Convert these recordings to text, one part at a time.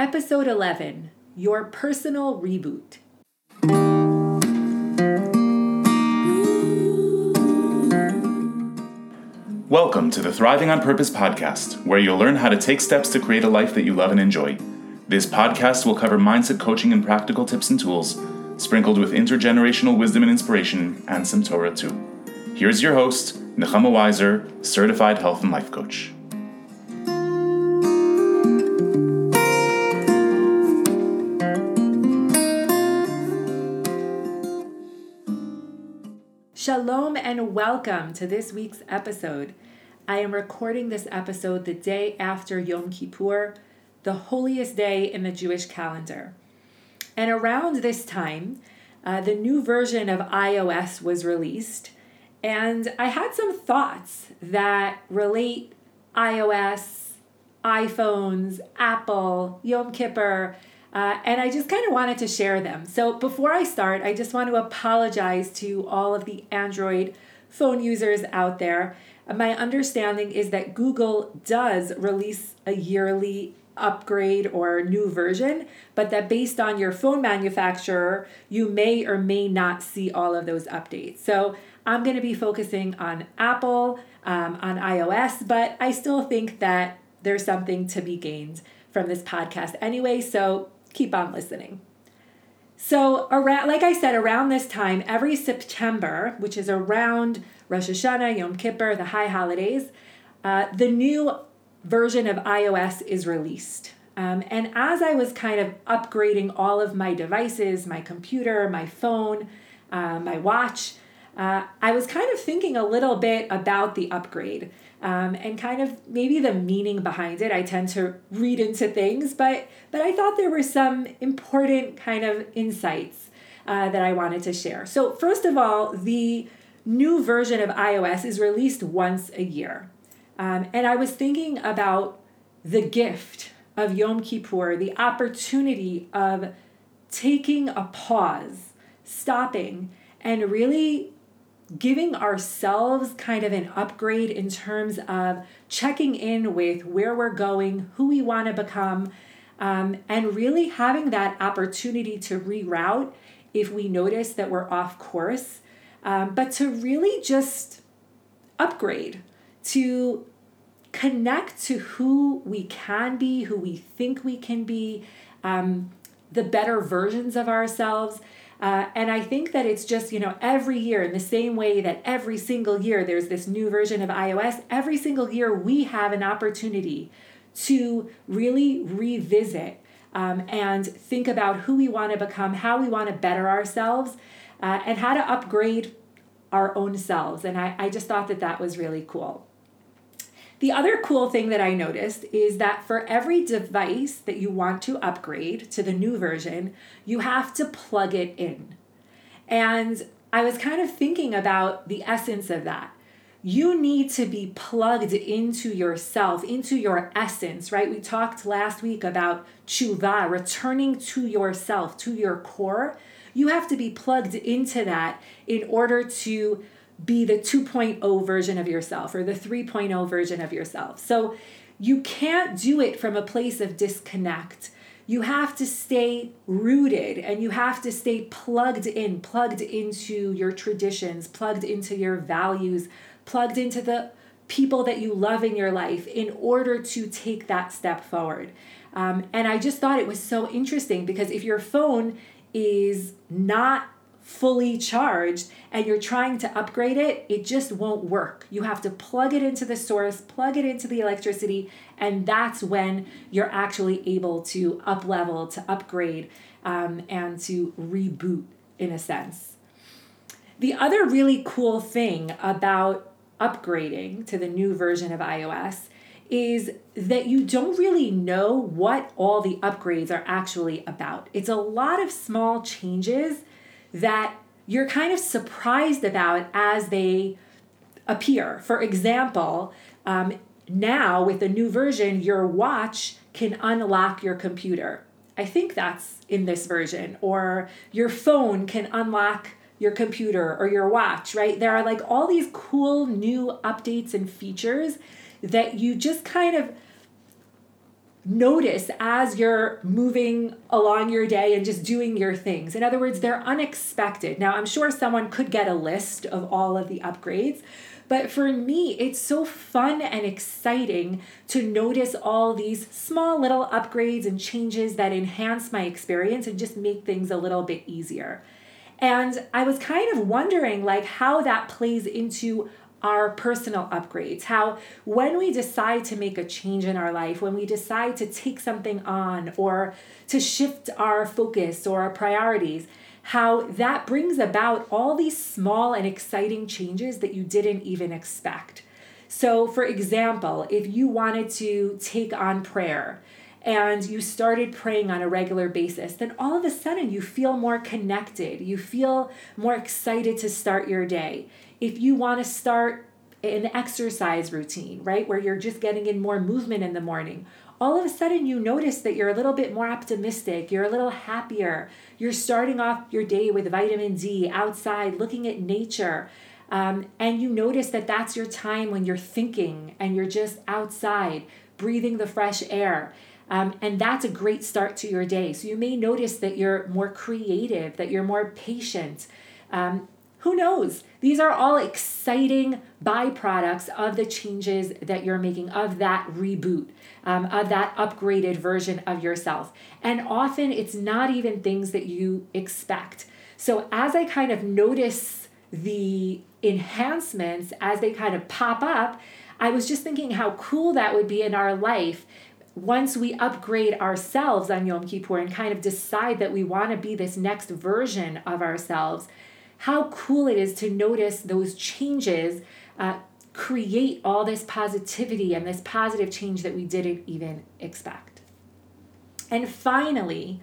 Episode 11 Your Personal Reboot. Welcome to the Thriving on Purpose podcast, where you'll learn how to take steps to create a life that you love and enjoy. This podcast will cover mindset coaching and practical tips and tools, sprinkled with intergenerational wisdom and inspiration, and some Torah too. Here's your host, Nechama Weiser, certified health and life coach. Shalom and welcome to this week's episode. I am recording this episode the day after Yom Kippur, the holiest day in the Jewish calendar. And around this time, uh, the new version of iOS was released, and I had some thoughts that relate iOS, iPhones, Apple, Yom Kippur, uh, and I just kind of wanted to share them. So before I start, I just want to apologize to all of the Android phone users out there. My understanding is that Google does release a yearly upgrade or new version, but that based on your phone manufacturer, you may or may not see all of those updates. So I'm going to be focusing on Apple, um, on iOS, but I still think that there's something to be gained from this podcast anyway. So keep on listening. So, around, like I said, around this time, every September, which is around Rosh Hashanah, Yom Kippur, the high holidays, uh, the new version of iOS is released. Um, and as I was kind of upgrading all of my devices, my computer, my phone, uh, my watch, uh, I was kind of thinking a little bit about the upgrade um, and kind of maybe the meaning behind it. I tend to read into things, but but I thought there were some important kind of insights uh, that I wanted to share. So first of all, the new version of iOS is released once a year, um, and I was thinking about the gift of Yom Kippur, the opportunity of taking a pause, stopping, and really giving ourselves kind of an upgrade in terms of checking in with where we're going, who we want to become, um, and really having that opportunity to reroute if we notice that we're off course, um, but to really just upgrade, to connect to who we can be, who we think we can be, um, the better versions of ourselves uh, and I think that it's just, you know, every year, in the same way that every single year there's this new version of iOS, every single year we have an opportunity to really revisit um, and think about who we want to become, how we want to better ourselves, uh, and how to upgrade our own selves. And I, I just thought that that was really cool. The other cool thing that I noticed is that for every device that you want to upgrade to the new version, you have to plug it in. And I was kind of thinking about the essence of that. You need to be plugged into yourself, into your essence, right? We talked last week about tshuva, returning to yourself, to your core. You have to be plugged into that in order to be the 2.0 version of yourself or the 3.0 version of yourself. So you can't do it from a place of disconnect. You have to stay rooted and you have to stay plugged in, plugged into your traditions, plugged into your values, plugged into the people that you love in your life in order to take that step forward. Um, and I just thought it was so interesting because if your phone is not fully charged and you're trying to upgrade it, it just won't work. You have to plug it into the source, plug it into the electricity, and that's when you're actually able to up level, to upgrade, um, and to reboot in a sense. The other really cool thing about upgrading to the new version of iOS is that you don't really know what all the upgrades are actually about. It's a lot of small changes that you're kind of surprised about as they appear. For example, um, now with the new version, your watch can unlock your computer. I think that's in this version. Or your phone can unlock your computer or your watch, right? There are like all these cool new updates and features that you just kind of notice as you're moving along your day and just doing your things. In other words, they're unexpected. Now, I'm sure someone could get a list of all of the upgrades, but for me, it's so fun and exciting to notice all these small little upgrades and changes that enhance my experience and just make things a little bit easier. And I was kind of wondering like how that plays into our personal upgrades. How, when we decide to make a change in our life, when we decide to take something on or to shift our focus or our priorities, how that brings about all these small and exciting changes that you didn't even expect. So, for example, if you wanted to take on prayer, and you started praying on a regular basis, then all of a sudden you feel more connected. You feel more excited to start your day if you want to start an exercise routine, right, where you're just getting in more movement in the morning, all of a sudden you notice that you're a little bit more optimistic, you're a little happier, you're starting off your day with vitamin D outside, looking at nature. Um, and you notice that that's your time when you're thinking and you're just outside, breathing the fresh air. Um, and that's a great start to your day. So you may notice that you're more creative, that you're more patient. Um, who knows? These are all exciting byproducts of the changes that you're making, of that reboot, um, of that upgraded version of yourself. And often it's not even things that you expect. So as I kind of notice the enhancements as they kind of pop up, I was just thinking how cool that would be in our life once we upgrade ourselves on Yom Kippur and kind of decide that we want to be this next version of ourselves how cool it is to notice those changes uh, create all this positivity and this positive change that we didn't even expect. And finally,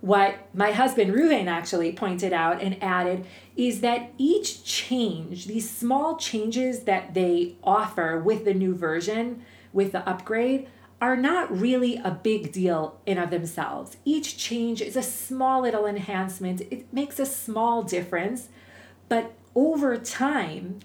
what my husband Ruven actually pointed out and added is that each change, these small changes that they offer with the new version, with the upgrade, are not really a big deal in of themselves. Each change is a small little enhancement. It makes a small difference, but over time,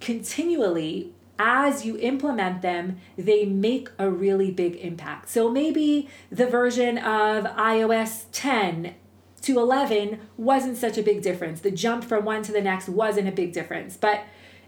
continually as you implement them, they make a really big impact. So maybe the version of iOS 10 to 11 wasn't such a big difference. The jump from one to the next wasn't a big difference. But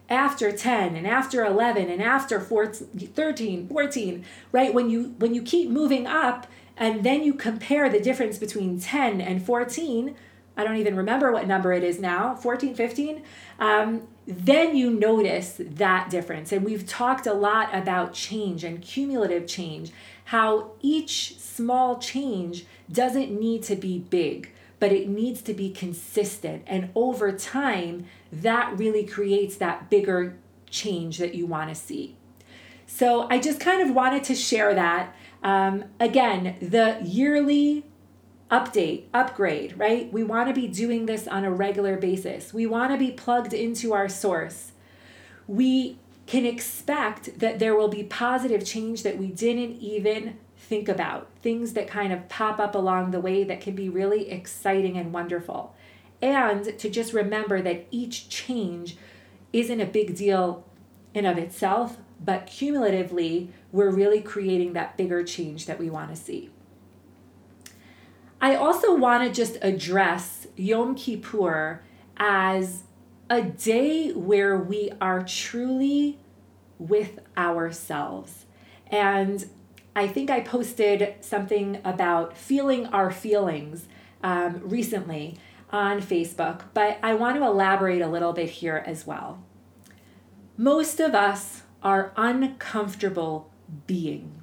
after 10 and after 11 and after 14, 13 14 right? When you when you keep moving up and then you compare the difference between 10 and 14 i don't even remember what number it is now 14 15 um, then you notice that difference. And we've talked a lot about change and cumulative change how each small change doesn't need to be big but it needs to be consistent. And over time, that really creates that bigger change that you want to see. So I just kind of wanted to share that. Um, again, the yearly update, upgrade, right? We want to be doing this on a regular basis. We want to be plugged into our source. We can expect that there will be positive change that we didn't even think about, things that kind of pop up along the way that can be really exciting and wonderful. And to just remember that each change isn't a big deal in of itself, but cumulatively, we're really creating that bigger change that we want to see. I also want to just address Yom Kippur as a day where we are truly with ourselves. And I think I posted something about feeling our feelings um, recently on Facebook, but I want to elaborate a little bit here as well. Most of us are uncomfortable being.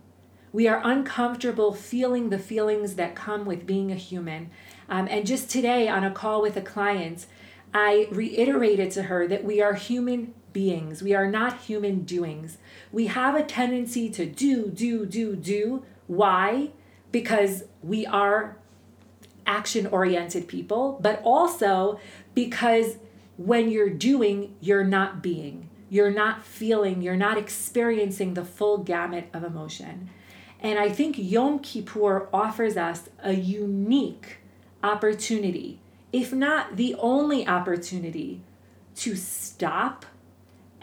We are uncomfortable feeling the feelings that come with being a human. Um, and just today, on a call with a client, I reiterated to her that we are human beings. We are not human doings. We have a tendency to do, do, do, do. Why? Because we are action oriented people, but also because when you're doing, you're not being. You're not feeling, you're not experiencing the full gamut of emotion. And I think Yom Kippur offers us a unique opportunity, if not the only opportunity, to stop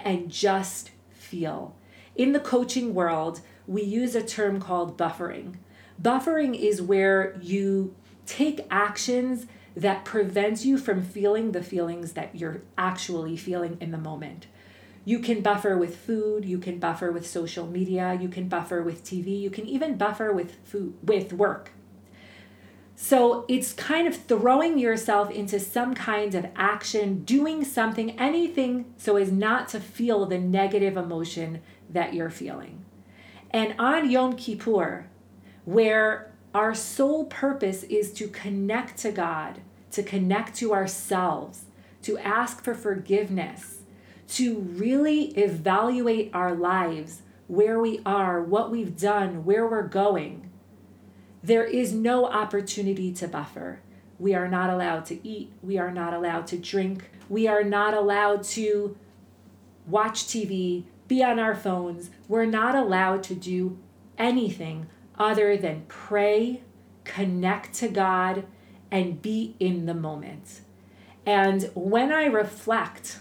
and just feel. In the coaching world, we use a term called buffering. Buffering is where you take actions that prevent you from feeling the feelings that you're actually feeling in the moment. You can buffer with food, you can buffer with social media, you can buffer with TV, you can even buffer with food with work. So it's kind of throwing yourself into some kind of action, doing something, anything so as not to feel the negative emotion that you're feeling. And on Yom Kippur, where our sole purpose is to connect to God, to connect to ourselves, to ask for forgiveness, to really evaluate our lives, where we are, what we've done, where we're going. There is no opportunity to buffer. We are not allowed to eat. We are not allowed to drink. We are not allowed to watch TV, be on our phones. We're not allowed to do anything other than pray, connect to God, and be in the moment. And when I reflect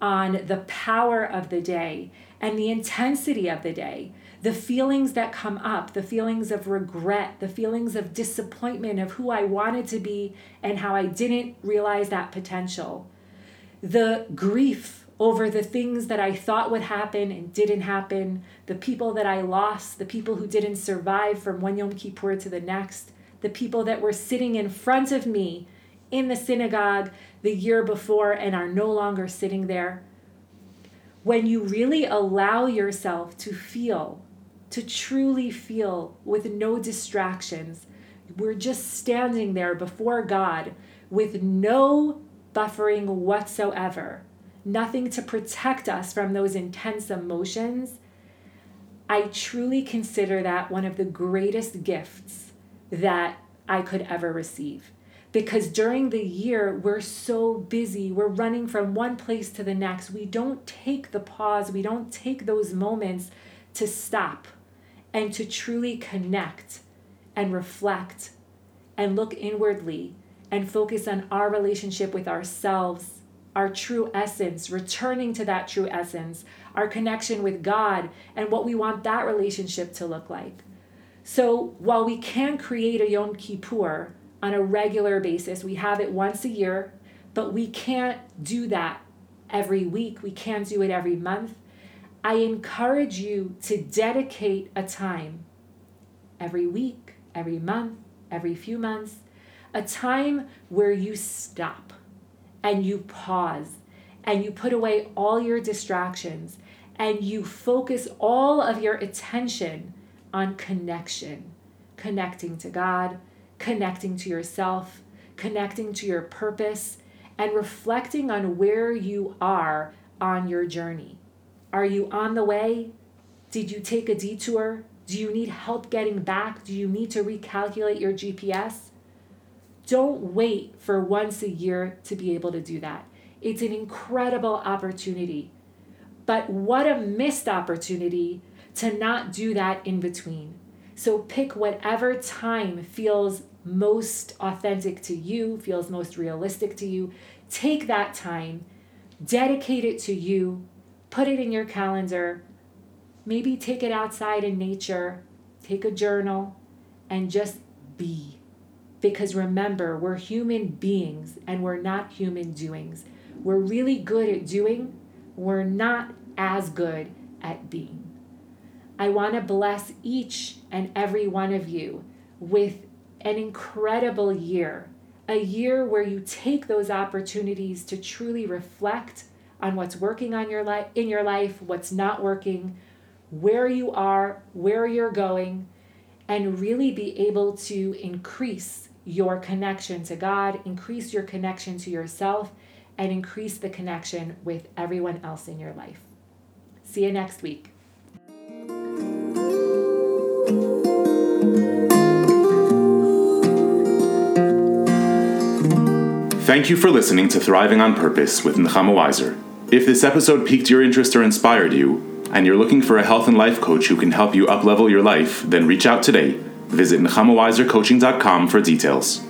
on the power of the day and the intensity of the day, the feelings that come up, the feelings of regret, the feelings of disappointment of who I wanted to be and how I didn't realize that potential, the grief over the things that I thought would happen and didn't happen, the people that I lost, the people who didn't survive from one Yom Kippur to the next, the people that were sitting in front of me in the synagogue the year before and are no longer sitting there. When you really allow yourself to feel, to truly feel with no distractions, we're just standing there before God with no buffering whatsoever, nothing to protect us from those intense emotions. I truly consider that one of the greatest gifts that I could ever receive. Because during the year we're so busy. We're running from one place to the next. We don't take the pause. We don't take those moments to stop and to truly connect and reflect and look inwardly and focus on our relationship with ourselves our true essence returning to that true essence our connection with god and what we want that relationship to look like so while we can create a yom kippur on a regular basis. We have it once a year, but we can't do that every week. We can't do it every month. I encourage you to dedicate a time every week, every month, every few months, a time where you stop and you pause and you put away all your distractions and you focus all of your attention on connection, connecting to God, connecting to yourself, connecting to your purpose, and reflecting on where you are on your journey. Are you on the way? Did you take a detour? Do you need help getting back? Do you need to recalculate your GPS? Don't wait for once a year to be able to do that. It's an incredible opportunity. But what a missed opportunity to not do that in between. So pick whatever time feels most authentic to you, feels most realistic to you. Take that time, dedicate it to you, put it in your calendar. Maybe take it outside in nature, take a journal, and just be. Because remember, we're human beings and we're not human doings. We're really good at doing, we're not as good at being. I want to bless each and every one of you with an incredible year, a year where you take those opportunities to truly reflect on what's working on your life in your life, what's not working, where you are, where you're going, and really be able to increase your connection to God, increase your connection to yourself, and increase the connection with everyone else in your life. See you next week. Thank you for listening to Thriving on Purpose with Nechama Weiser. If this episode piqued your interest or inspired you, and you're looking for a health and life coach who can help you uplevel your life, then reach out today. Visit nechamaweisercoaching.com for details.